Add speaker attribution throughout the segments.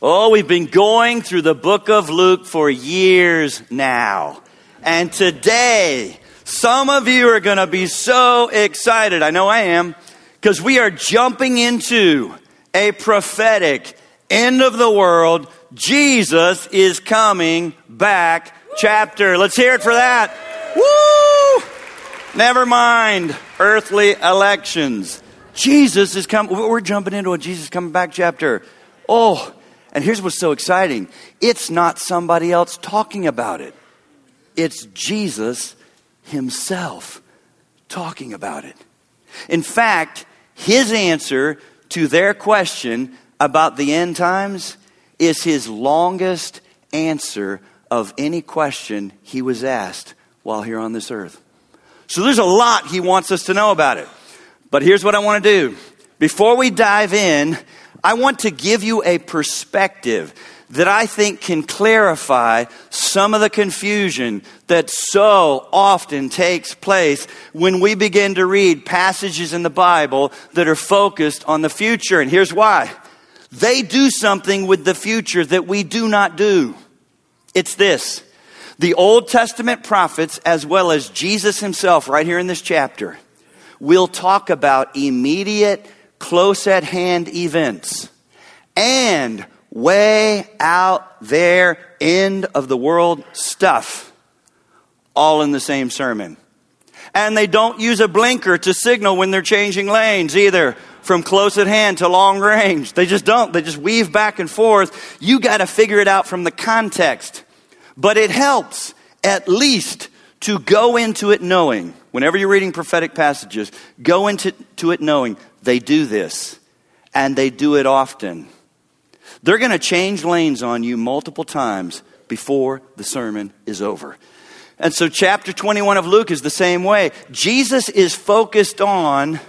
Speaker 1: Oh, we've been going through the book of Luke for years now. And today, some of you are going to be so excited. I know I am, because we are jumping into a prophetic end of the world. Jesus is coming back chapter. Let's hear it for that. Woo! Never mind earthly elections. Jesus is coming. We're jumping into a Jesus coming back chapter. Oh, and here's what's so exciting it's not somebody else talking about it, it's Jesus himself talking about it. In fact, his answer to their question about the end times is his longest answer of any question he was asked while here on this earth. So there's a lot he wants us to know about it. But here's what I want to do. Before we dive in, I want to give you a perspective that I think can clarify some of the confusion that so often takes place when we begin to read passages in the Bible that are focused on the future. And here's why they do something with the future that we do not do. It's this the Old Testament prophets, as well as Jesus himself, right here in this chapter, will talk about immediate close at hand events and way out there, end of the world stuff, all in the same sermon. And they don't use a blinker to signal when they're changing lanes either, from close at hand to long range. They just don't. They just weave back and forth. You got to figure it out from the context. But it helps, at least, to go into it knowing, whenever you're reading prophetic passages, go into to it knowing they do this, and they do it often. They're going to change lanes on you multiple times before the sermon is over. And so, chapter 21 of Luke is the same way. Jesus is focused on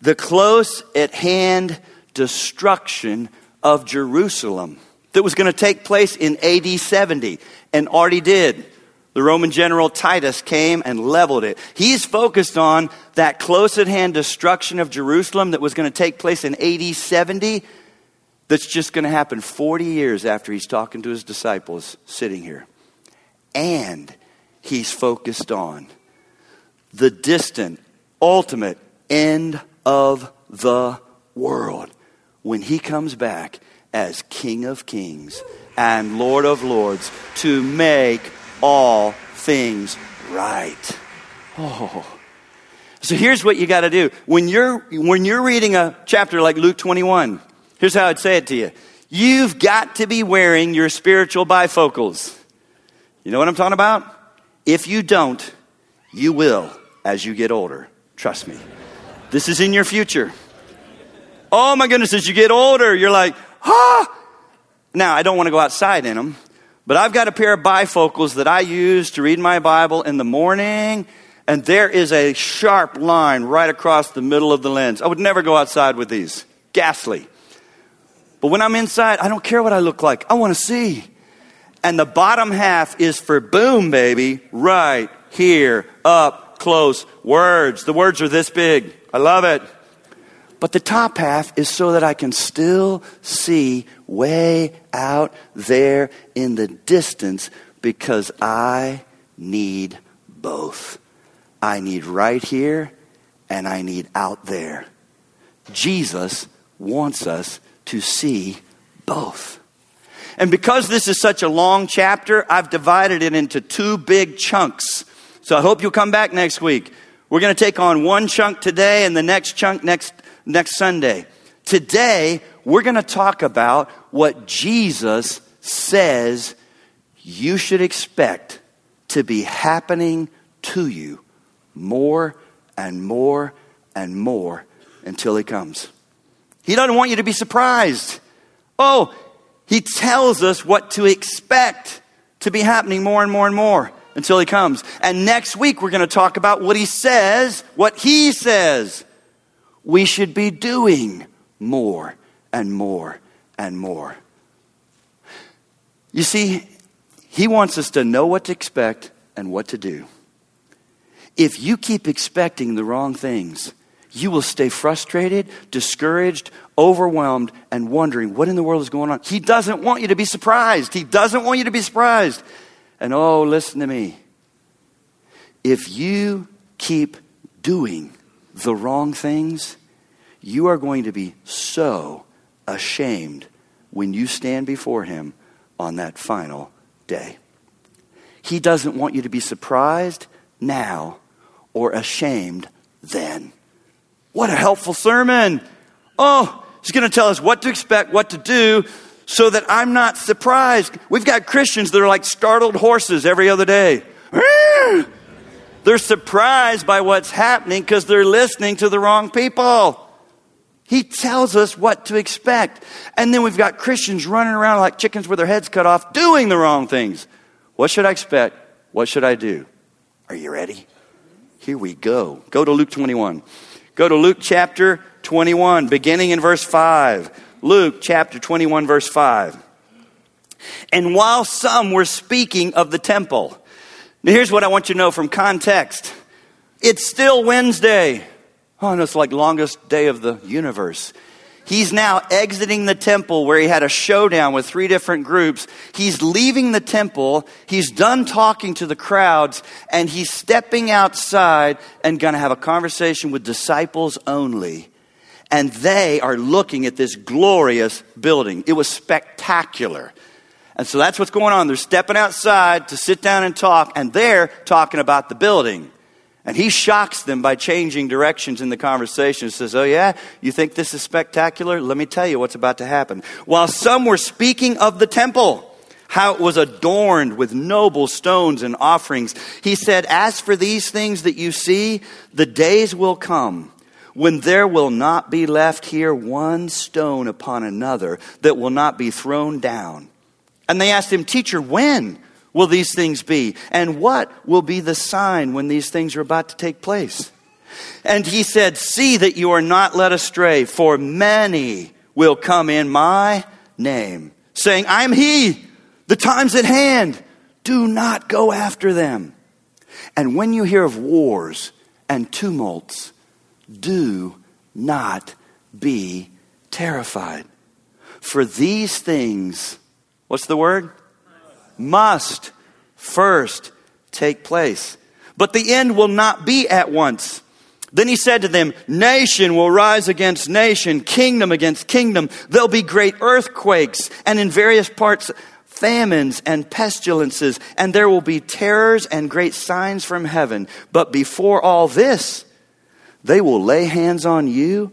Speaker 1: the close at hand destruction of Jerusalem that was going to take place in AD 70 and already did. The Roman general Titus came and leveled it. He's focused on that close at hand destruction of Jerusalem that was going to take place in AD 70, that's just going to happen 40 years after he's talking to his disciples sitting here. And he's focused on the distant, ultimate end of the world when he comes back as King of Kings and Lord of Lords to make all things right. Oh. So here's what you got to do. When you're, when you're reading a chapter like Luke 21, here's how I'd say it to you. You've got to be wearing your spiritual bifocals. You know what I'm talking about? If you don't, you will as you get older. Trust me. This is in your future. Oh my goodness, as you get older, you're like, ah. Now, I don't want to go outside in them, but I've got a pair of bifocals that I use to read my Bible in the morning, and there is a sharp line right across the middle of the lens. I would never go outside with these. Ghastly. But when I'm inside, I don't care what I look like. I want to see. And the bottom half is for boom, baby, right here, up close words. The words are this big. I love it. But the top half is so that I can still see way out there in the distance because I need both. I need right here and I need out there. Jesus wants us to see both. And because this is such a long chapter, I've divided it into two big chunks. So I hope you'll come back next week. We're going to take on one chunk today and the next chunk next next Sunday. Today, we're going to talk about what Jesus says you should expect to be happening to you more and more and more until he comes. He doesn't want you to be surprised. Oh, he tells us what to expect to be happening more and more and more until he comes. And next week, we're going to talk about what he says, what he says we should be doing more and more and more. You see, he wants us to know what to expect and what to do. If you keep expecting the wrong things, you will stay frustrated, discouraged, overwhelmed, and wondering what in the world is going on. He doesn't want you to be surprised. He doesn't want you to be surprised. And oh, listen to me. If you keep doing the wrong things, you are going to be so ashamed when you stand before Him on that final day. He doesn't want you to be surprised now or ashamed then. What a helpful sermon! Oh, he's going to tell us what to expect, what to do, so that I'm not surprised. We've got Christians that are like startled horses every other day. They're surprised by what's happening because they're listening to the wrong people. He tells us what to expect. And then we've got Christians running around like chickens with their heads cut off, doing the wrong things. What should I expect? What should I do? Are you ready? Here we go. Go to Luke 21. Go to Luke chapter 21, beginning in verse 5. Luke chapter 21, verse 5. And while some were speaking of the temple, now here's what I want you to know from context. It's still Wednesday. Oh, no, it's like longest day of the universe. He's now exiting the temple where he had a showdown with three different groups. He's leaving the temple. He's done talking to the crowds and he's stepping outside and going to have a conversation with disciples only. And they are looking at this glorious building. It was spectacular. And so that's what's going on. They're stepping outside to sit down and talk, and they're talking about the building. And he shocks them by changing directions in the conversation. He says, Oh, yeah, you think this is spectacular? Let me tell you what's about to happen. While some were speaking of the temple, how it was adorned with noble stones and offerings, he said, As for these things that you see, the days will come when there will not be left here one stone upon another that will not be thrown down. And they asked him, Teacher, when? will these things be? And what will be the sign when these things are about to take place? And he said, See that you are not led astray, for many will come in my name, saying, I am he, the time's at hand. Do not go after them. And when you hear of wars and tumults, do not be terrified. For these things, what's the word? must first take place. But the end will not be at once. Then he said to them, Nation will rise against nation, kingdom against kingdom. There'll be great earthquakes, and in various parts, famines and pestilences, and there will be terrors and great signs from heaven. But before all this, they will lay hands on you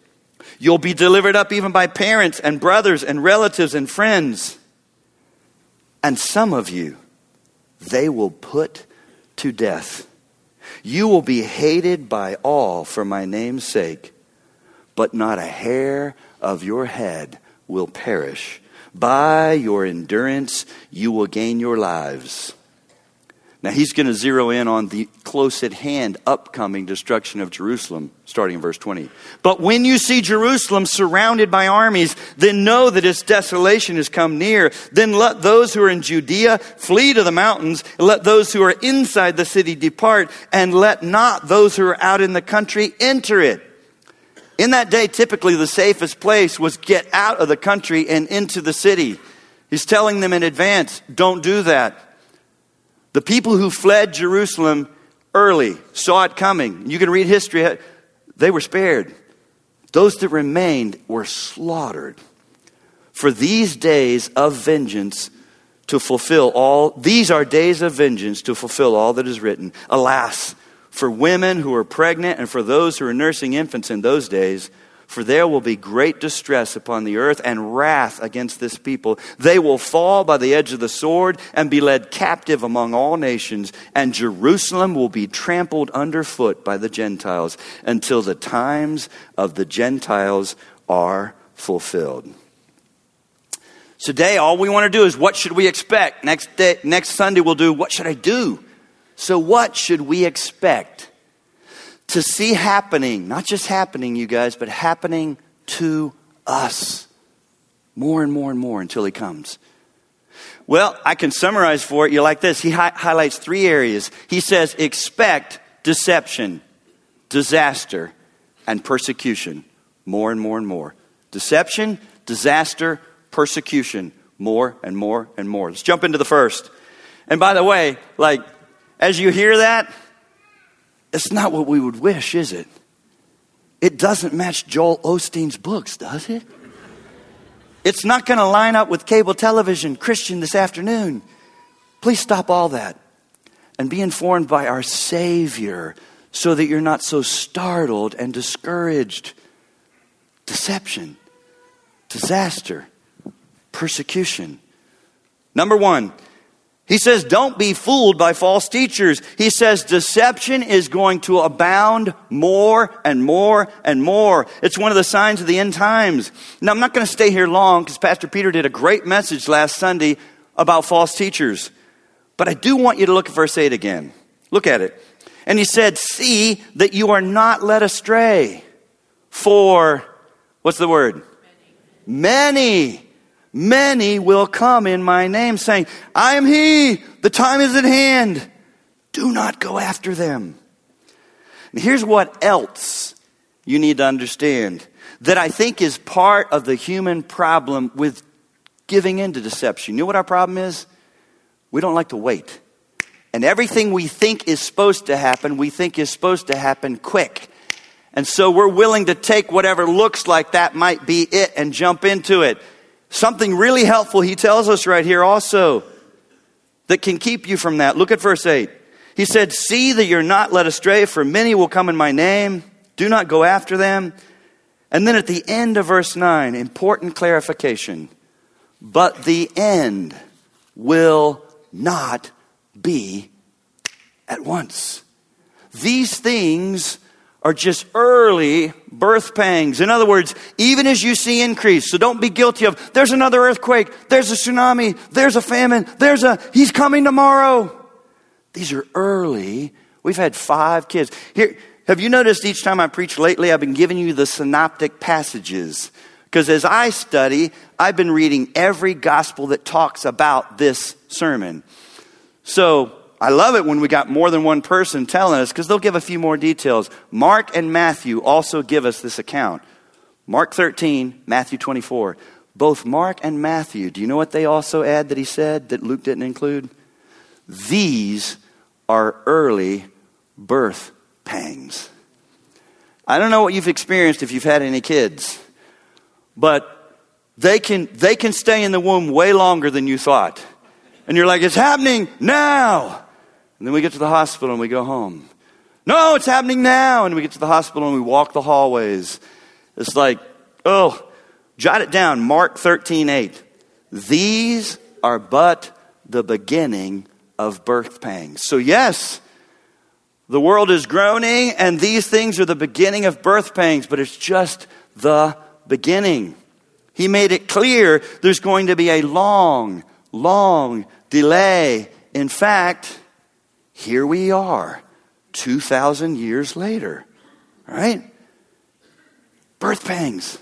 Speaker 1: You'll be delivered up even by parents and brothers and relatives and friends. And some of you, they will put to death. You will be hated by all for my name's sake, but not a hair of your head will perish. By your endurance, you will gain your lives. Now he's going to zero in on the close at hand upcoming destruction of Jerusalem, starting in verse 20. But when you see Jerusalem surrounded by armies, then know that its desolation has come near. Then let those who are in Judea flee to the mountains, let those who are inside the city depart, and let not those who are out in the country enter it. In that day, typically the safest place was get out of the country and into the city. He's telling them in advance, don't do that. The people who fled Jerusalem early saw it coming. You can read history, they were spared. Those that remained were slaughtered. For these days of vengeance to fulfill all, these are days of vengeance to fulfill all that is written. Alas, for women who are pregnant and for those who are nursing infants in those days, for there will be great distress upon the earth and wrath against this people. They will fall by the edge of the sword and be led captive among all nations, and Jerusalem will be trampled underfoot by the Gentiles until the times of the Gentiles are fulfilled. Today, all we want to do is what should we expect? Next day, next Sunday, we'll do what should I do? So, what should we expect to see happening? Not just happening, you guys, but happening to us more and more and more until He comes. Well, I can summarize for you like this. He hi- highlights three areas. He says, expect deception, disaster, and persecution more and more and more. Deception, disaster, persecution more and more and more. Let's jump into the first. And by the way, like, as you hear that, it's not what we would wish, is it? It doesn't match Joel Osteen's books, does it? It's not going to line up with cable television, Christian, this afternoon. Please stop all that and be informed by our Savior so that you're not so startled and discouraged. Deception, disaster, persecution. Number one, he says, don't be fooled by false teachers. He says, deception is going to abound more and more and more. It's one of the signs of the end times. Now, I'm not going to stay here long because Pastor Peter did a great message last Sunday about false teachers. But I do want you to look at verse 8 again. Look at it. And he said, See that you are not led astray. For, what's the word? Many. Many Many will come in my name, saying, I am he, the time is at hand. Do not go after them. And here's what else you need to understand that I think is part of the human problem with giving in to deception. You know what our problem is? We don't like to wait. And everything we think is supposed to happen, we think is supposed to happen quick. And so we're willing to take whatever looks like that might be it and jump into it. Something really helpful he tells us right here also that can keep you from that. Look at verse 8. He said, See that you're not led astray, for many will come in my name. Do not go after them. And then at the end of verse 9, important clarification. But the end will not be at once. These things are just early birth pangs. In other words, even as you see increase, so don't be guilty of, there's another earthquake, there's a tsunami, there's a famine, there's a, he's coming tomorrow. These are early. We've had five kids. Here, have you noticed each time I preach lately, I've been giving you the synoptic passages? Because as I study, I've been reading every gospel that talks about this sermon. So, I love it when we got more than one person telling us because they'll give a few more details. Mark and Matthew also give us this account. Mark 13, Matthew 24. Both Mark and Matthew, do you know what they also add that he said that Luke didn't include? These are early birth pangs. I don't know what you've experienced if you've had any kids, but they can, they can stay in the womb way longer than you thought. And you're like, it's happening now. And then we get to the hospital and we go home. No, it's happening now. And we get to the hospital and we walk the hallways. It's like, oh, jot it down. Mark 13, 8. These are but the beginning of birth pangs. So, yes, the world is groaning, and these things are the beginning of birth pangs, but it's just the beginning. He made it clear there's going to be a long, long delay. In fact, here we are, 2,000 years later, right? Birth pangs.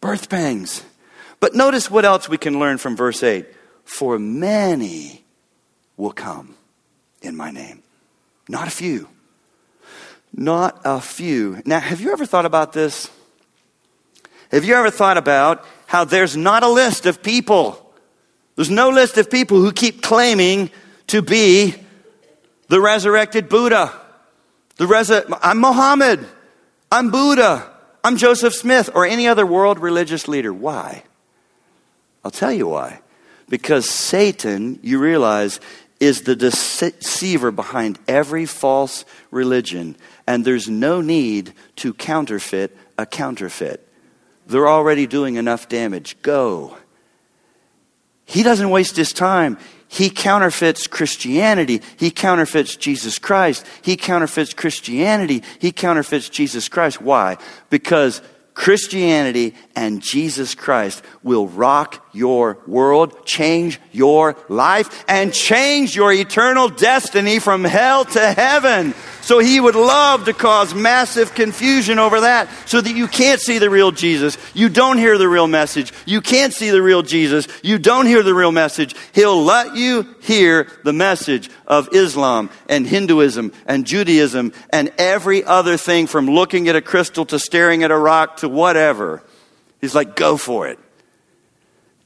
Speaker 1: Birth pangs. But notice what else we can learn from verse 8. For many will come in my name. Not a few. Not a few. Now, have you ever thought about this? Have you ever thought about how there's not a list of people? There's no list of people who keep claiming to be the resurrected Buddha. The resu- I'm Mohammed. I'm Buddha. I'm Joseph Smith or any other world religious leader. Why? I'll tell you why. Because Satan, you realize, is the deceiver behind every false religion, and there's no need to counterfeit a counterfeit. They're already doing enough damage. Go. He doesn't waste his time. He counterfeits Christianity. He counterfeits Jesus Christ. He counterfeits Christianity. He counterfeits Jesus Christ. Why? Because Christianity and Jesus Christ will rock your world, change your life, and change your eternal destiny from hell to heaven. So he would love to cause massive confusion over that so that you can't see the real Jesus. You don't hear the real message. You can't see the real Jesus. You don't hear the real message. He'll let you hear the message of Islam and Hinduism and Judaism and every other thing from looking at a crystal to staring at a rock to whatever. He's like, go for it.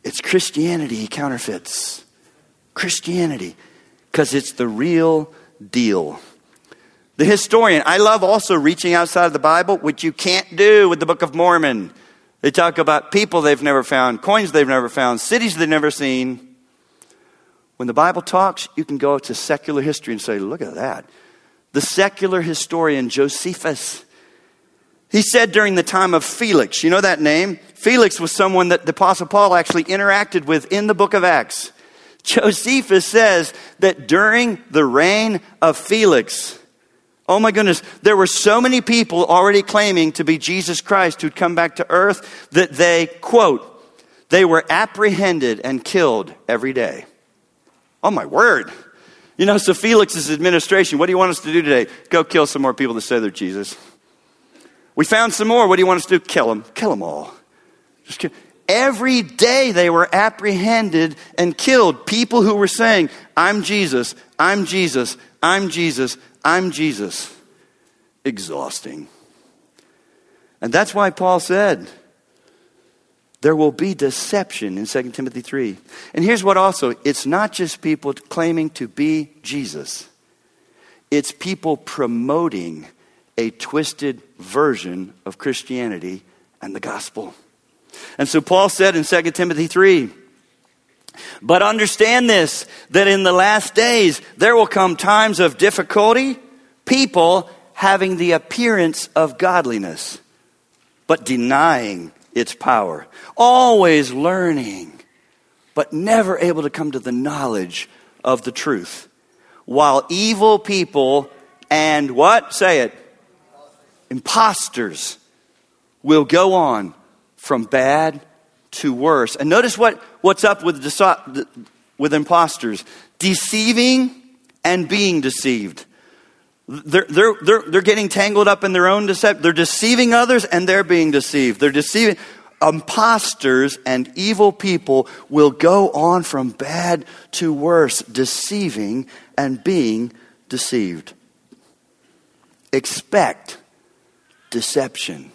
Speaker 1: It's Christianity he counterfeits. Christianity. Because it's the real deal. The historian, I love also reaching outside of the Bible, which you can't do with the Book of Mormon. They talk about people they've never found, coins they've never found, cities they've never seen. When the Bible talks, you can go to secular history and say, look at that. The secular historian Josephus, he said during the time of Felix, you know that name? Felix was someone that the Apostle Paul actually interacted with in the book of Acts. Josephus says that during the reign of Felix, Oh my goodness, there were so many people already claiming to be Jesus Christ who'd come back to earth that they, quote, they were apprehended and killed every day. Oh my word. You know, so Felix's administration, what do you want us to do today? Go kill some more people that say they're Jesus. We found some more. What do you want us to do? Kill them. Kill them all. Just kill. Every day they were apprehended and killed. People who were saying, I'm Jesus, I'm Jesus, I'm Jesus, I'm Jesus. Exhausting. And that's why Paul said, there will be deception in 2 Timothy 3. And here's what also it's not just people claiming to be Jesus, it's people promoting a twisted version of Christianity and the gospel. And so Paul said in 2 Timothy 3 but understand this that in the last days there will come times of difficulty, people having the appearance of godliness, but denying its power, always learning, but never able to come to the knowledge of the truth. While evil people and what? Say it. Imposters will go on from bad to worse. And notice what, what's up with, with imposters deceiving and being deceived. They're, they're, they're, they're getting tangled up in their own deception. They're deceiving others and they're being deceived. They're deceiving. Imposters and evil people will go on from bad to worse, deceiving and being deceived. Expect deception.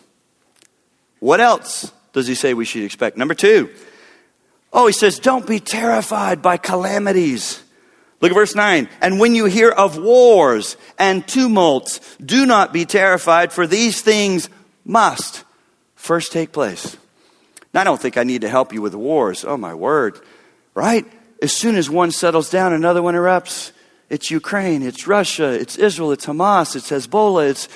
Speaker 1: What else? Does he say we should expect? Number two, oh, he says, don't be terrified by calamities. Look at verse 9. And when you hear of wars and tumults, do not be terrified, for these things must first take place. Now, I don't think I need to help you with wars. Oh, my word. Right? As soon as one settles down, another one erupts. It's Ukraine, it's Russia, it's Israel, it's Hamas, it's Hezbollah, it's,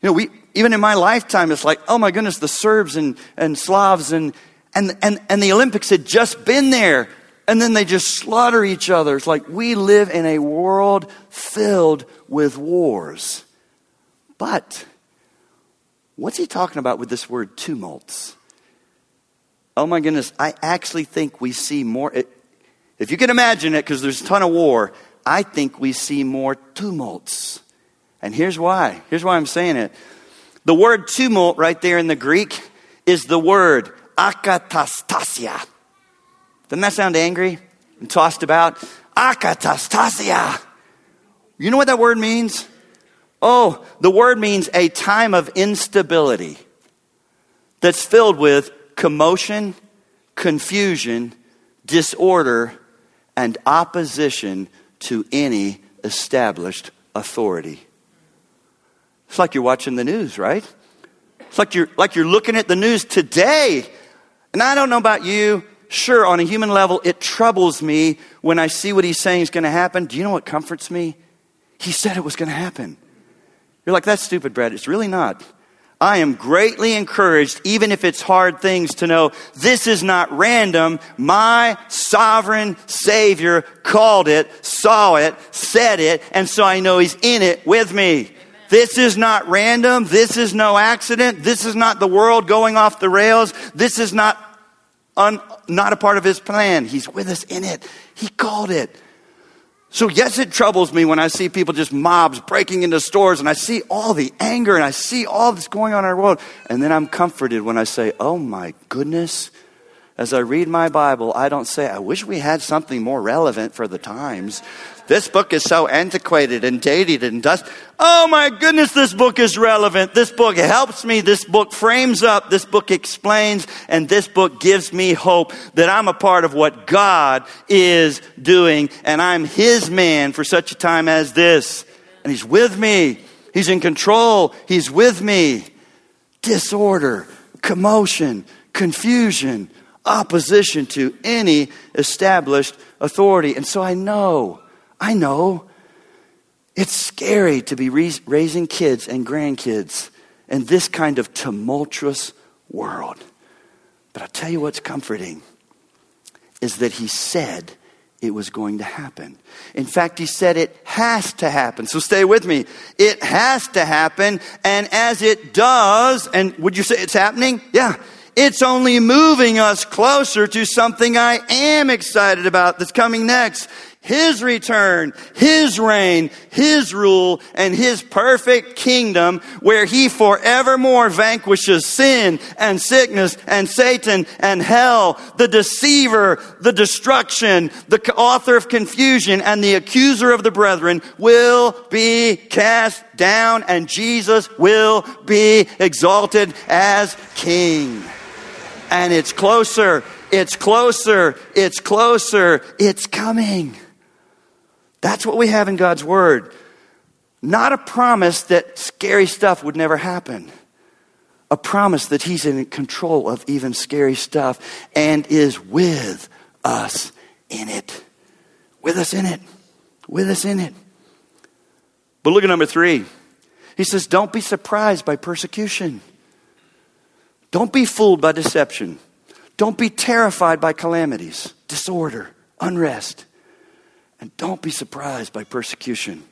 Speaker 1: you know, we, even in my lifetime, it's like, oh my goodness, the Serbs and, and Slavs and, and, and, and the Olympics had just been there. And then they just slaughter each other. It's like we live in a world filled with wars. But what's he talking about with this word tumults? Oh my goodness, I actually think we see more. If you can imagine it, because there's a ton of war, I think we see more tumults. And here's why. Here's why I'm saying it. The word tumult right there in the Greek is the word akatastasia. Doesn't that sound angry and tossed about? Akatastasia. You know what that word means? Oh, the word means a time of instability that's filled with commotion, confusion, disorder, and opposition to any established authority. It's like you're watching the news, right? It's like you're, like you're looking at the news today. And I don't know about you. Sure, on a human level, it troubles me when I see what he's saying is going to happen. Do you know what comforts me? He said it was going to happen. You're like, that's stupid, Brad. It's really not. I am greatly encouraged, even if it's hard things, to know this is not random. My sovereign Savior called it, saw it, said it, and so I know He's in it with me. This is not random. This is no accident. This is not the world going off the rails. This is not, un, not a part of his plan. He's with us in it. He called it. So, yes, it troubles me when I see people just mobs breaking into stores and I see all the anger and I see all this going on in our world. And then I'm comforted when I say, oh my goodness, as I read my Bible, I don't say, I wish we had something more relevant for the times. This book is so antiquated and dated and dust. Oh my goodness, this book is relevant. This book helps me. This book frames up. This book explains. And this book gives me hope that I'm a part of what God is doing. And I'm His man for such a time as this. And He's with me. He's in control. He's with me. Disorder, commotion, confusion, opposition to any established authority. And so I know, I know it's scary to be raising kids and grandkids in this kind of tumultuous world. But I'll tell you what's comforting is that he said it was going to happen. In fact, he said it has to happen. So stay with me. It has to happen. And as it does, and would you say it's happening? Yeah. It's only moving us closer to something I am excited about that's coming next. His return, His reign, His rule, and His perfect kingdom where He forevermore vanquishes sin and sickness and Satan and hell, the deceiver, the destruction, the author of confusion, and the accuser of the brethren will be cast down and Jesus will be exalted as King and it's closer, it's closer, it's closer, it's coming. That's what we have in God's Word. Not a promise that scary stuff would never happen. A promise that He's in control of even scary stuff and is with us in it. With us in it. With us in it. But look at number three. He says, Don't be surprised by persecution. Don't be fooled by deception. Don't be terrified by calamities, disorder, unrest. And don't be surprised by persecution.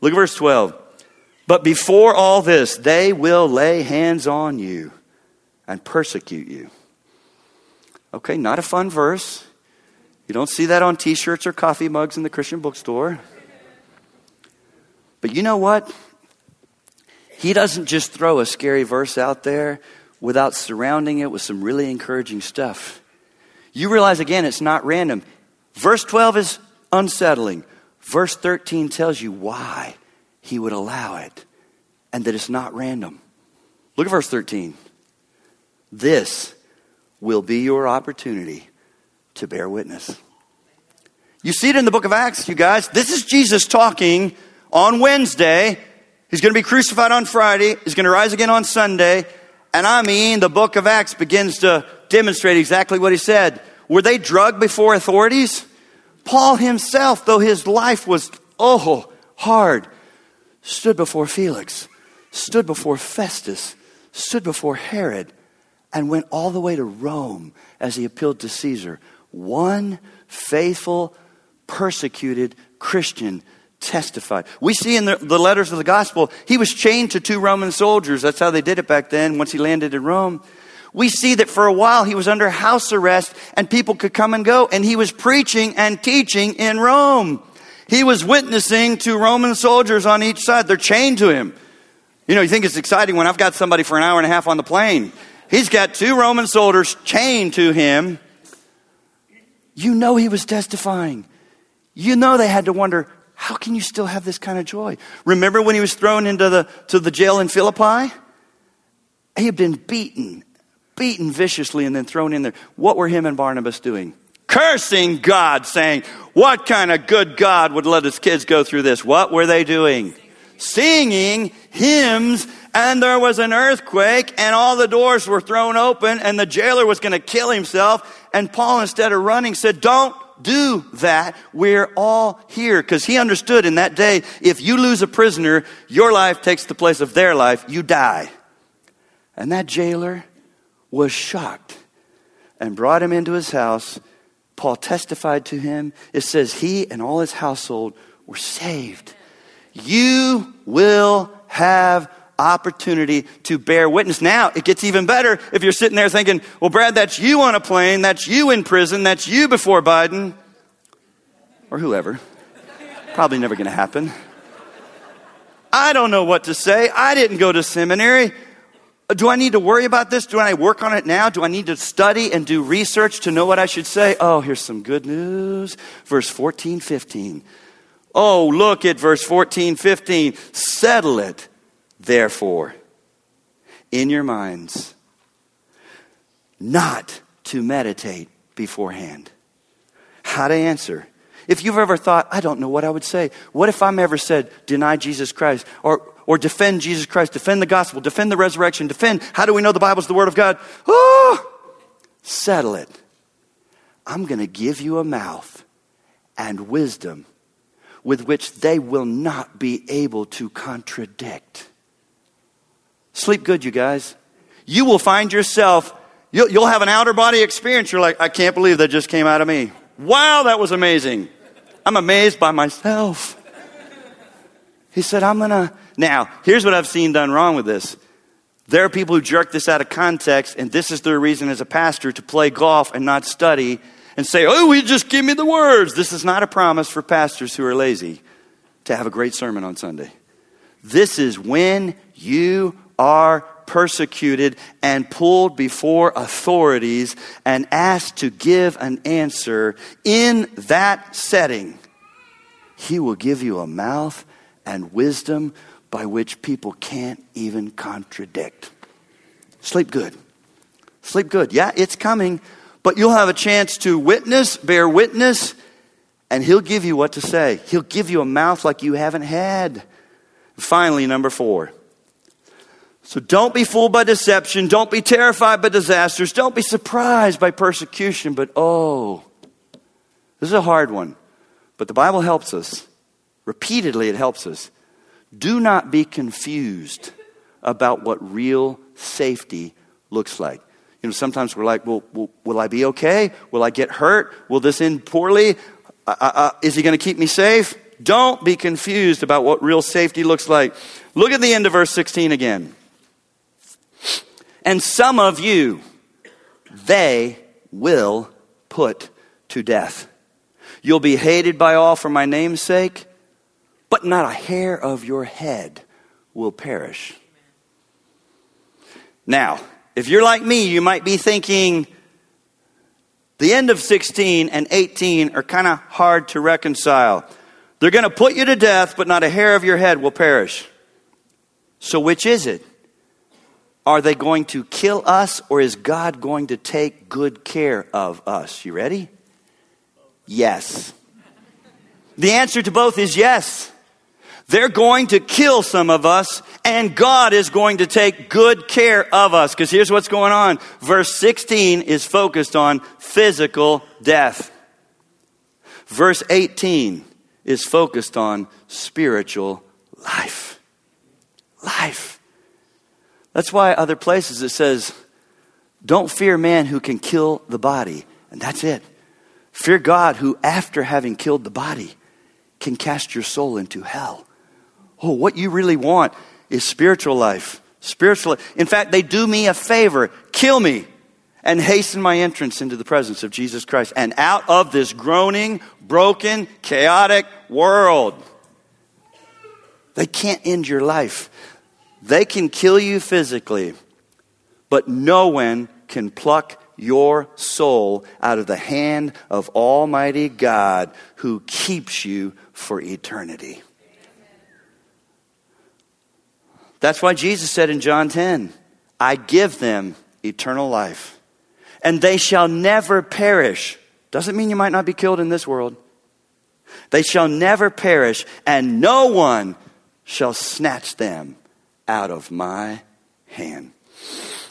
Speaker 1: Look at verse 12. But before all this, they will lay hands on you and persecute you. Okay, not a fun verse. You don't see that on t shirts or coffee mugs in the Christian bookstore. But you know what? He doesn't just throw a scary verse out there without surrounding it with some really encouraging stuff. You realize again, it's not random. Verse 12 is unsettling. Verse 13 tells you why he would allow it and that it's not random. Look at verse 13. This will be your opportunity to bear witness. You see it in the book of Acts, you guys. This is Jesus talking on Wednesday. He's going to be crucified on Friday. He's going to rise again on Sunday. And I mean, the book of Acts begins to demonstrate exactly what he said. Were they drugged before authorities? Paul himself, though his life was, oh, hard, stood before Felix, stood before Festus, stood before Herod, and went all the way to Rome as he appealed to Caesar. One faithful, persecuted Christian testified. We see in the, the, letters of the gospel, he was chained to two Roman soldiers. That's how they did it back then once he landed in Rome. We see that for a while he was under house arrest and people could come and go, and he was preaching and teaching in Rome. He was witnessing to Roman soldiers on each side. They're chained to him. You know, you think it's exciting when I've got somebody for an hour and a half on the plane. He's got two Roman soldiers chained to him. You know he was testifying. You know they had to wonder, how can you still have this kind of joy? Remember when he was thrown into the, to the jail in Philippi? He had been beaten, beaten viciously, and then thrown in there. What were him and Barnabas doing? Cursing God, saying, What kind of good God would let his kids go through this? What were they doing? Singing hymns, and there was an earthquake, and all the doors were thrown open, and the jailer was going to kill himself. And Paul, instead of running, said, Don't do that. We're all here. Because he understood in that day, if you lose a prisoner, your life takes the place of their life, you die. And that jailer was shocked and brought him into his house. Paul testified to him. It says he and all his household were saved. You will have opportunity to bear witness. Now, it gets even better if you're sitting there thinking, well, Brad, that's you on a plane, that's you in prison, that's you before Biden, or whoever. Probably never going to happen. I don't know what to say. I didn't go to seminary. Do I need to worry about this? Do I work on it now? Do I need to study and do research to know what I should say? Oh, here's some good news. Verse 14, 15. Oh, look at verse 14, 15. Settle it Therefore, in your minds, not to meditate beforehand. How to answer. If you've ever thought, I don't know what I would say. What if I'm ever said, deny Jesus Christ? Or, or defend Jesus Christ, defend the gospel, defend the resurrection, defend, how do we know the Bible's the Word of God? Oh, settle it. I'm going to give you a mouth and wisdom with which they will not be able to contradict. Sleep good, you guys. You will find yourself, you'll, you'll have an outer body experience. You're like, I can't believe that just came out of me. Wow, that was amazing. I'm amazed by myself. He said, I'm going to. Now, here's what I've seen done wrong with this. There are people who jerk this out of context, and this is their reason as a pastor to play golf and not study and say, Oh, you just give me the words. This is not a promise for pastors who are lazy to have a great sermon on Sunday. This is when you are persecuted and pulled before authorities and asked to give an answer in that setting, He will give you a mouth and wisdom by which people can't even contradict. Sleep good. Sleep good. Yeah, it's coming, but you'll have a chance to witness, bear witness, and He'll give you what to say. He'll give you a mouth like you haven't had. Finally, number four. So don't be fooled by deception. Don't be terrified by disasters. Don't be surprised by persecution. But oh, this is a hard one. But the Bible helps us. Repeatedly, it helps us. Do not be confused about what real safety looks like. You know, sometimes we're like, well, will, will I be okay? Will I get hurt? Will this end poorly? Uh, uh, uh is he going to keep me safe? Don't be confused about what real safety looks like. Look at the end of verse 16 again. And some of you, they will put to death. You'll be hated by all for my name's sake, but not a hair of your head will perish. Now, if you're like me, you might be thinking the end of 16 and 18 are kind of hard to reconcile. They're going to put you to death, but not a hair of your head will perish. So, which is it? Are they going to kill us or is God going to take good care of us? You ready? Yes. The answer to both is yes. They're going to kill some of us, and God is going to take good care of us. Because here's what's going on. Verse 16 is focused on physical death. Verse 18 is focused on spiritual life. Life. That's why other places it says, don't fear man who can kill the body. And that's it. Fear God who, after having killed the body, can cast your soul into hell. Oh, what you really want is spiritual life. Spiritual. In fact, they do me a favor kill me and hasten my entrance into the presence of Jesus Christ and out of this groaning, broken, chaotic world. They can't end your life. They can kill you physically, but no one can pluck your soul out of the hand of Almighty God who keeps you for eternity. That's why Jesus said in John 10, I give them eternal life, and they shall never perish. Doesn't mean you might not be killed in this world. They shall never perish, and no one shall snatch them out of my hand.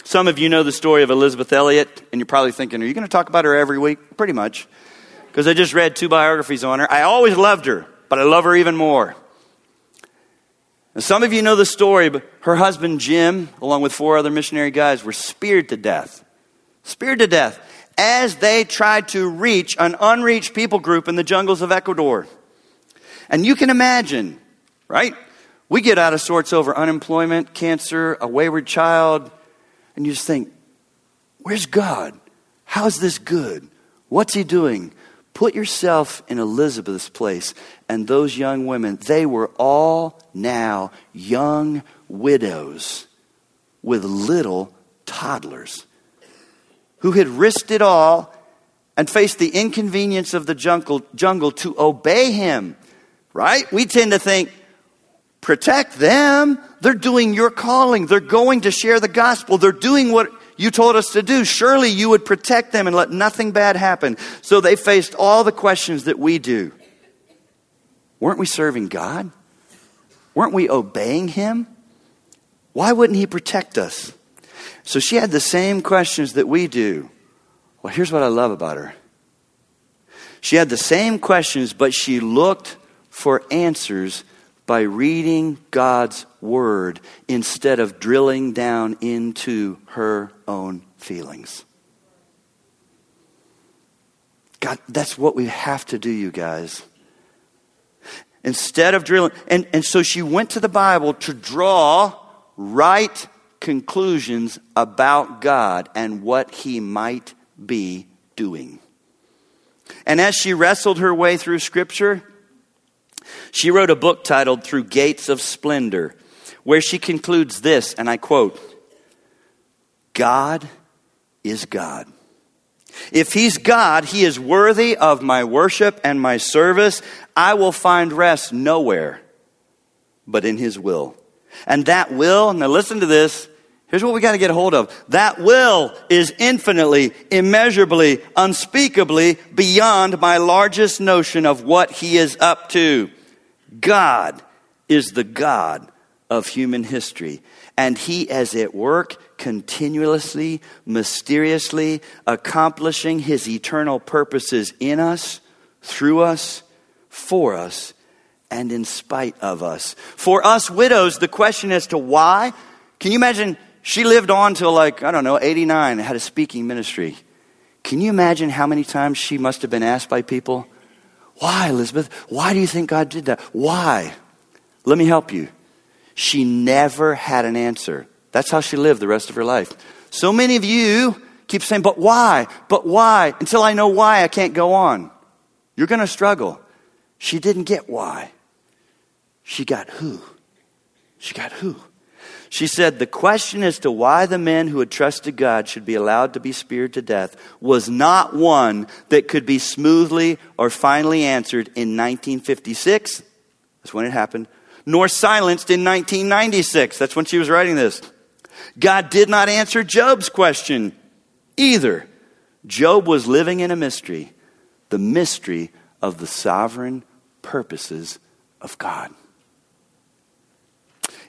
Speaker 1: Some of you know the story of Elisabeth Elliot, and you're probably thinking, Are you going to talk about her every week? Pretty much. Because I just read two biographies on her. I always loved her, but I love her even more. And some of you know the story, but her husband Jim, along with four other missionary guys, were speared to death. Speared to death as they tried to reach an unreached people group in the jungles of Ecuador. And you can imagine, right? We get out of sorts over unemployment, cancer, a wayward child, and you just think, where's God? How's this good? What's he doing? Put yourself in Elisabeth's place and those young women. They were all now young widows with little toddlers who had risked it all and faced the inconvenience of the jungle, jungle to obey him. Right? We tend to think, protect them. They're doing your calling. They're going to share the gospel. They're doing what you told us to do. Surely you would protect them and let nothing bad happen. So they faced all the questions that we do. Weren't we serving God? Weren't we obeying Him? Why wouldn't He protect us? So she had the same questions that we do. Well, here's what I love about her. She had the same questions, but she looked for answers by reading God's Word instead of drilling down into her own feelings. God, that's what we have to do, you guys. Instead of drilling, and, and so she went to the Bible to draw right conclusions about God and what He might be doing. And as she wrestled her way through Scripture, she wrote a book titled Through Gates of Splendor, where she concludes this, and I quote God is God. If He's God, He is worthy of my worship and my service. I will find rest nowhere but in His will. And that will, now listen to this, Here's what we got to get a hold of. That will is infinitely, immeasurably, unspeakably beyond my largest notion of what he is up to. God is the God of human history, and he is at work continuously, mysteriously, accomplishing his eternal purposes in us, through us, for us, and in spite of us. For us widows, the question as to why, can you imagine she lived on till like, I don't know, 89, had a speaking ministry. Can you imagine how many times she must have been asked by people, Why, Elisabeth? Why do you think God did that? Why? Let me help you. She never had an answer. That's how she lived the rest of her life. So many of you keep saying, But why? But why? Until I know why, I can't go on. You're going to struggle. She didn't get why. She got who. She got who. She said the question as to why the men who had trusted God should be allowed to be speared to death was not one that could be smoothly or finally answered in 1956. That's when it happened. Nor silenced in 1996. That's when she was writing this. God did not answer Job's question either. Job was living in a mystery, the mystery of the sovereign purposes of God.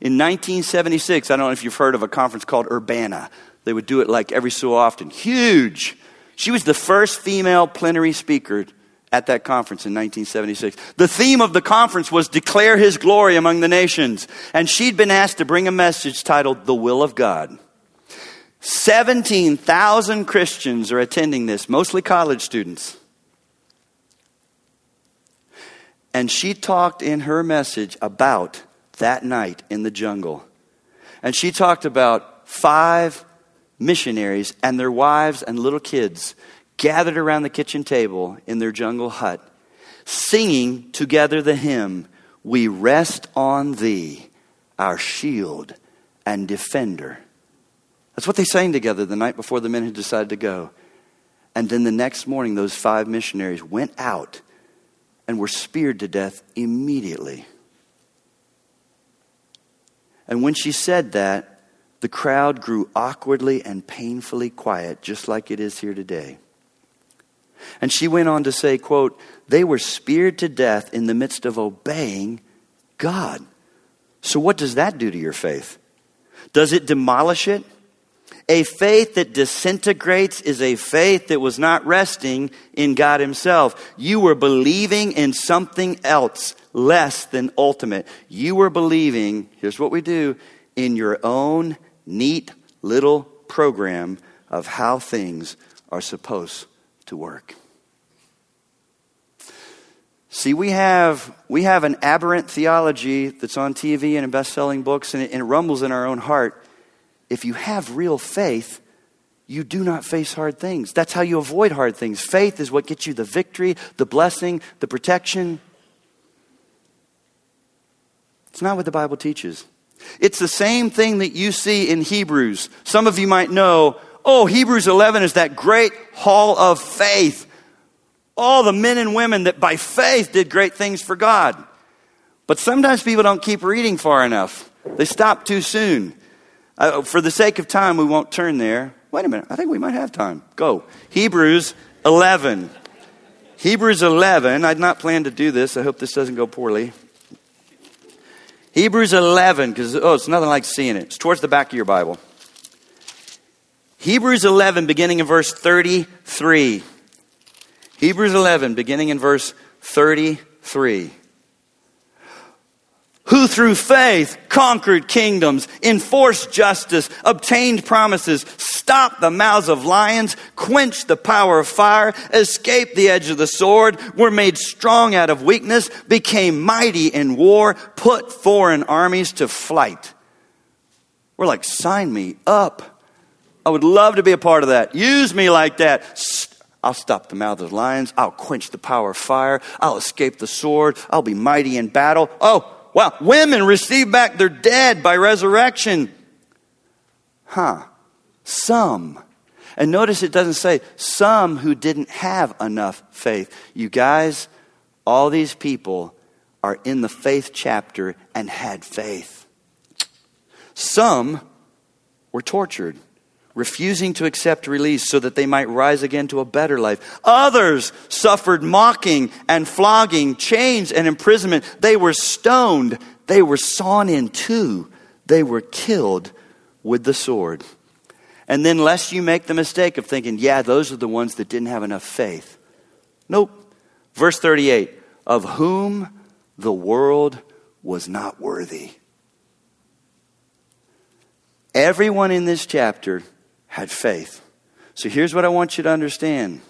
Speaker 1: In 1976, I don't know if you've heard of a conference called Urbana. They would do it like every so often. Huge. She was the first female plenary speaker at that conference in 1976. The theme of the conference was Declare His Glory Among the Nations. And she'd been asked to bring a message titled The Will of God. 17,000 Christians are attending this, mostly college students. And she talked in her message about that night in the jungle. And she talked about five missionaries and their wives and little kids gathered around the kitchen table in their jungle hut, singing together the hymn, We Rest on Thee, our shield and defender. That's what they sang together the night before the men had decided to go. And then the next morning, those five missionaries went out and were speared to death immediately. And when she said that, the crowd grew awkwardly and painfully quiet, just like it is here today. And she went on to say, quote, they were speared to death in the midst of obeying God. So what does that do to your faith? Does it demolish it? A faith that disintegrates is a faith that was not resting in God Himself. You were believing in something else less than ultimate. You were believing, here's what we do, in your own neat little program of how things are supposed to work. See, we have, we have an aberrant theology that's on TV and in best selling books, and it, and it rumbles in our own heart. If you have real faith, you do not face hard things. That's how you avoid hard things. Faith is what gets you the victory, the blessing, the protection. It's not what the Bible teaches. It's the same thing that you see in Hebrews. Some of you might know, oh, Hebrews 11 is that great hall of faith. All the men and women that by faith did great things for God. But sometimes people don't keep reading far enough, they stop too soon. Uh, for the sake of time, we won't turn there. Wait a minute, I think we might have time. Go. Hebrews 11. Hebrews 11. I'd not planned to do this. I hope this doesn't go poorly. Hebrews 11, because, oh, it's nothing like seeing it. It's towards the back of your Bible. Hebrews 11, beginning in verse 33. Hebrews 11, beginning in verse 33 who through faith conquered kingdoms, enforced justice, obtained promises, stopped the mouths of lions, quenched the power of fire, escaped the edge of the sword, were made strong out of weakness, became mighty in war, put foreign armies to flight. We're like, sign me up. I would love to be a part of that. Use me like that. I'll stop the mouth of lions. I'll quench the power of fire. I'll escape the sword. I'll be mighty in battle. Oh, Wow, women receive back their dead by resurrection. Huh. Some. And notice it doesn't say some who didn't have enough faith. You guys, all these people are in the faith chapter and had faith. Some were tortured refusing to accept release so that they might rise again to a better life. Others suffered mocking and flogging, chains and imprisonment. They were stoned. They were sawn in two. They were killed with the sword. And then, lest you make the mistake of thinking, yeah, those are the ones that didn't have enough faith. Nope. Verse 38 of whom the world was not worthy. Everyone in this chapter had faith. So here's what I want you to understand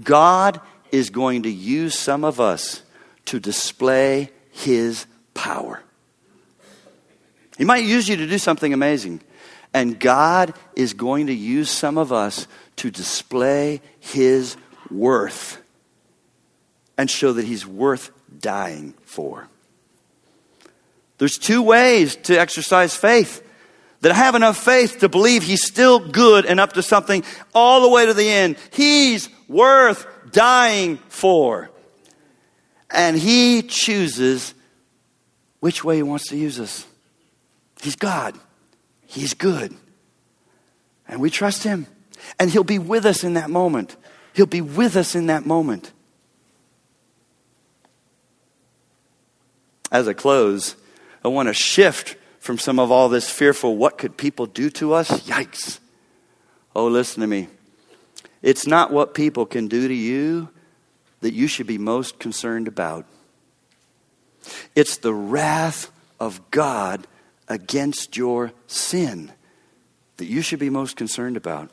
Speaker 1: God is going to use some of us to display his power. He might use you to do something amazing. And God is going to use some of us to display his worth and show that he's worth dying for. There's two ways to exercise faith that I have enough faith to believe he's still good and up to something all the way to the end. He's worth dying for. And he chooses which way he wants to use us. He's God, he's good. And we trust him. And he'll be with us in that moment. He'll be with us in that moment. As I close, I want to shift from some of all this fearful, what could people do to us? Yikes. Oh, listen to me. It's not what people can do to you that you should be most concerned about. It's the wrath of God against your sin that you should be most concerned about.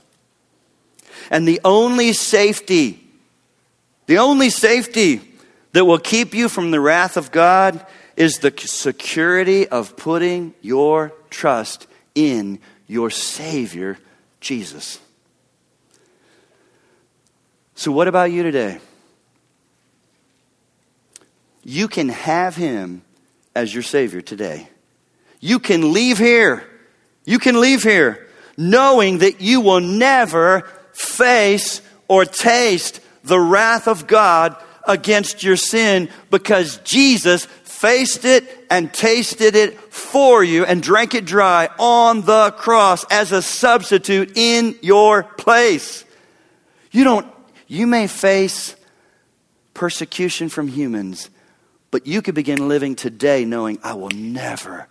Speaker 1: And the only safety, the only safety that will keep you from the wrath of God is the security of putting your trust in your Savior, Jesus. So, what about you today? You can have Him as your Savior today. You can leave here. You can leave here knowing that you will never face or taste the wrath of God against your sin because Jesus faced it and tasted it for you and drank it dry on the cross as a substitute in your place. You don't, you may face persecution from humans, but you could begin living today knowing I will never,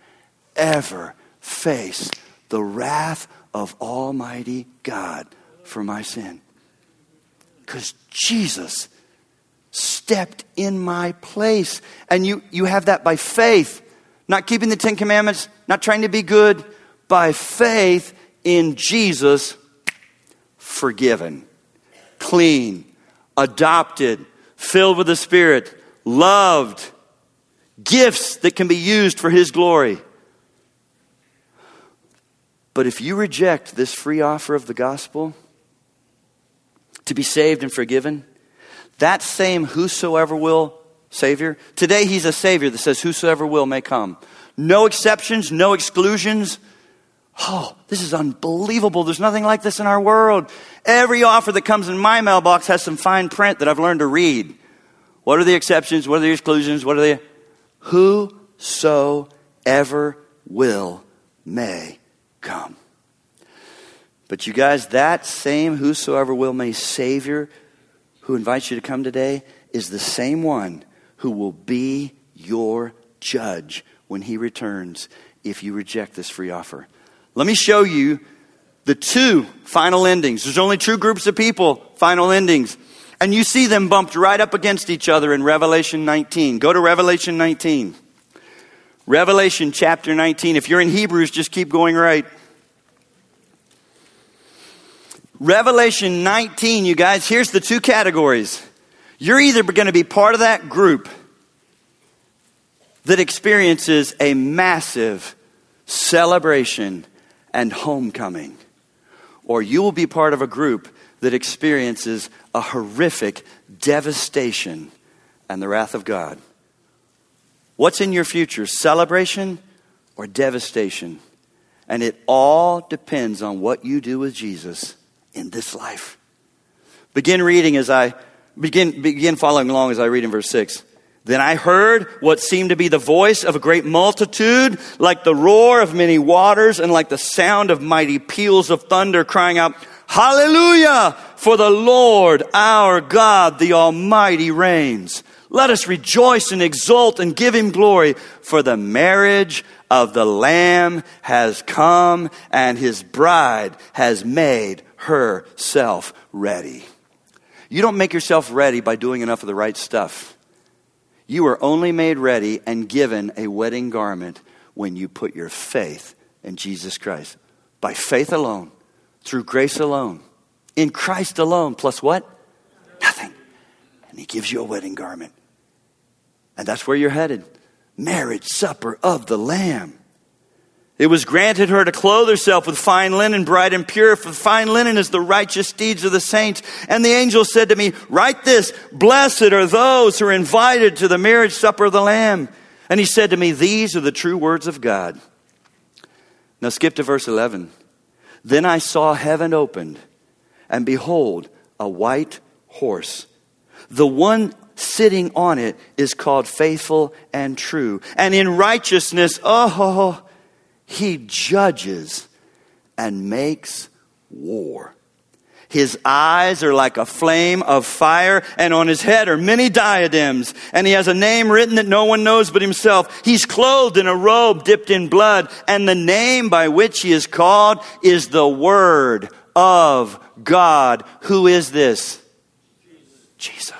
Speaker 1: ever face the wrath of Almighty God for my sin. Because Jesus stepped in my place. And you, you have that by faith, not keeping the Ten Commandments, not trying to be good, by faith in Jesus, forgiven, clean, adopted, filled with the Spirit, loved, gifts that can be used for His glory. But if you reject this free offer of the gospel to be saved and forgiven, that same whosoever will Savior, today He's a Savior that says, Whosoever will may come. No exceptions, no exclusions. Oh, this is unbelievable. There's nothing like this in our world. Every offer that comes in my mailbox has some fine print that I've learned to read. What are the exceptions? What are the exclusions? What are the. Whosoever will may come. But you guys, that same whosoever will may Savior who invites you to come today is the same one who will be your judge when he returns if you reject this free offer. Let me show you the two final endings. There's only two groups of people, final endings. And you see them bumped right up against each other in Revelation 19. Go to Revelation 19. Revelation chapter 19. If you're in Hebrews, just keep going right. Revelation 19, you guys, here's the two categories. You're either going to be part of that group that experiences a massive celebration and homecoming, or you will be part of a group that experiences a horrific devastation and the wrath of God. What's in your future, celebration or devastation? And it all depends on what you do with Jesus in this life. Begin reading as I begin, begin following along as I read in verse 6. Then I heard what seemed to be the voice of a great multitude, like the roar of many waters and like the sound of mighty peals of thunder, crying out, Hallelujah! For the Lord our God, the Almighty, reigns. Let us rejoice and exult and give him glory, for the marriage of the Lamb has come, and his bride has made herself ready. You don't make yourself ready by doing enough of the right stuff. You are only made ready and given a wedding garment when you put your faith in Jesus Christ. By faith alone, through grace alone, in Christ alone, plus what? Nothing. And He gives you a wedding garment. And that's where you're headed marriage supper of the Lamb. It was granted her to clothe herself with fine linen, bright and pure, for fine linen is the righteous deeds of the saints. And the angel said to me, Write this, blessed are those who are invited to the marriage supper of the Lamb. And he said to me, These are the true words of God. Now skip to verse 11. Then I saw heaven opened, and behold, a white horse. The one sitting on it is called faithful and true. And in righteousness, oh, he judges and makes war. His eyes are like a flame of fire, and on his head are many diadems. And he has a name written that no one knows but himself. He's clothed in a robe dipped in blood, and the name by which he is called is the Word of God. Who is this? Jesus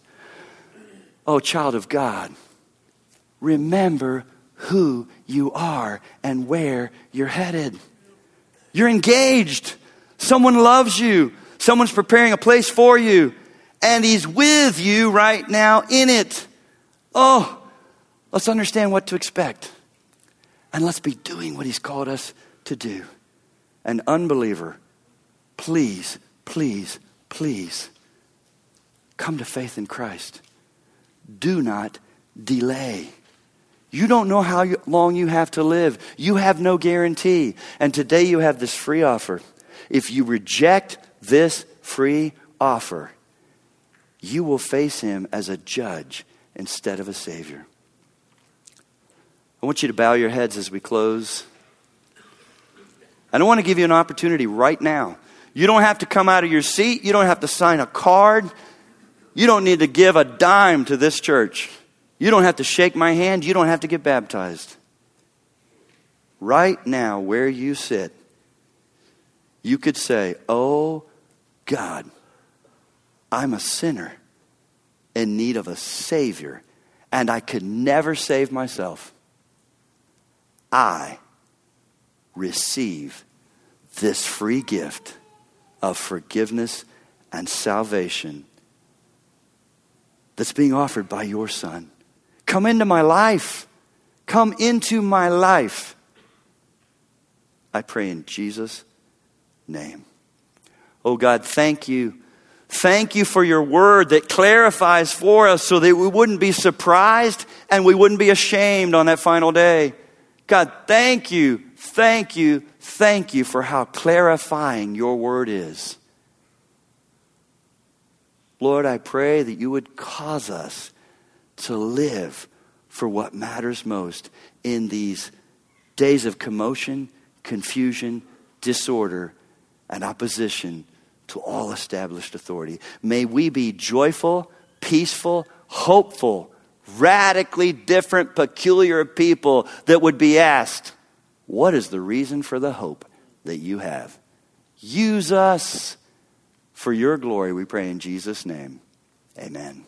Speaker 1: Oh, child of God, remember who you are and where you're headed. You're engaged. Someone loves you. Someone's preparing a place for you. And He's with you right now in it. Oh, let's understand what to expect. And let's be doing what He's called us to do. An unbeliever, please, please, please come to faith in Christ do not delay. You don't know how long you have to live. You have no guarantee. And today you have this free offer. If you reject this free offer, you will face him as a judge instead of a savior. I want you to bow your heads as we close. I don't want to give you an opportunity right now. You don't have to come out of your seat. You don't have to sign a card. You don't need to give a dime to this church. You don't have to shake my hand. You don't have to get baptized. Right now, where you sit, you could say, Oh God, I'm a sinner in need of a Savior, and I could never save myself. I receive this free gift of forgiveness and salvation that's being offered by your Son. Come into my life. Come into my life. I pray in Jesus' name. Oh God, thank you. Thank you for your word that clarifies for us so that we wouldn't be surprised and we wouldn't be ashamed on that final day. God, thank you, thank you, thank you for how clarifying your word is. Lord, I pray that you would cause us to live for what matters most in these days of commotion, confusion, disorder, and opposition to all established authority. May we be joyful, peaceful, hopeful, radically different, peculiar people that would be asked, What is the reason for the hope that you have? Use us for your glory, we pray in Jesus' name. Amen.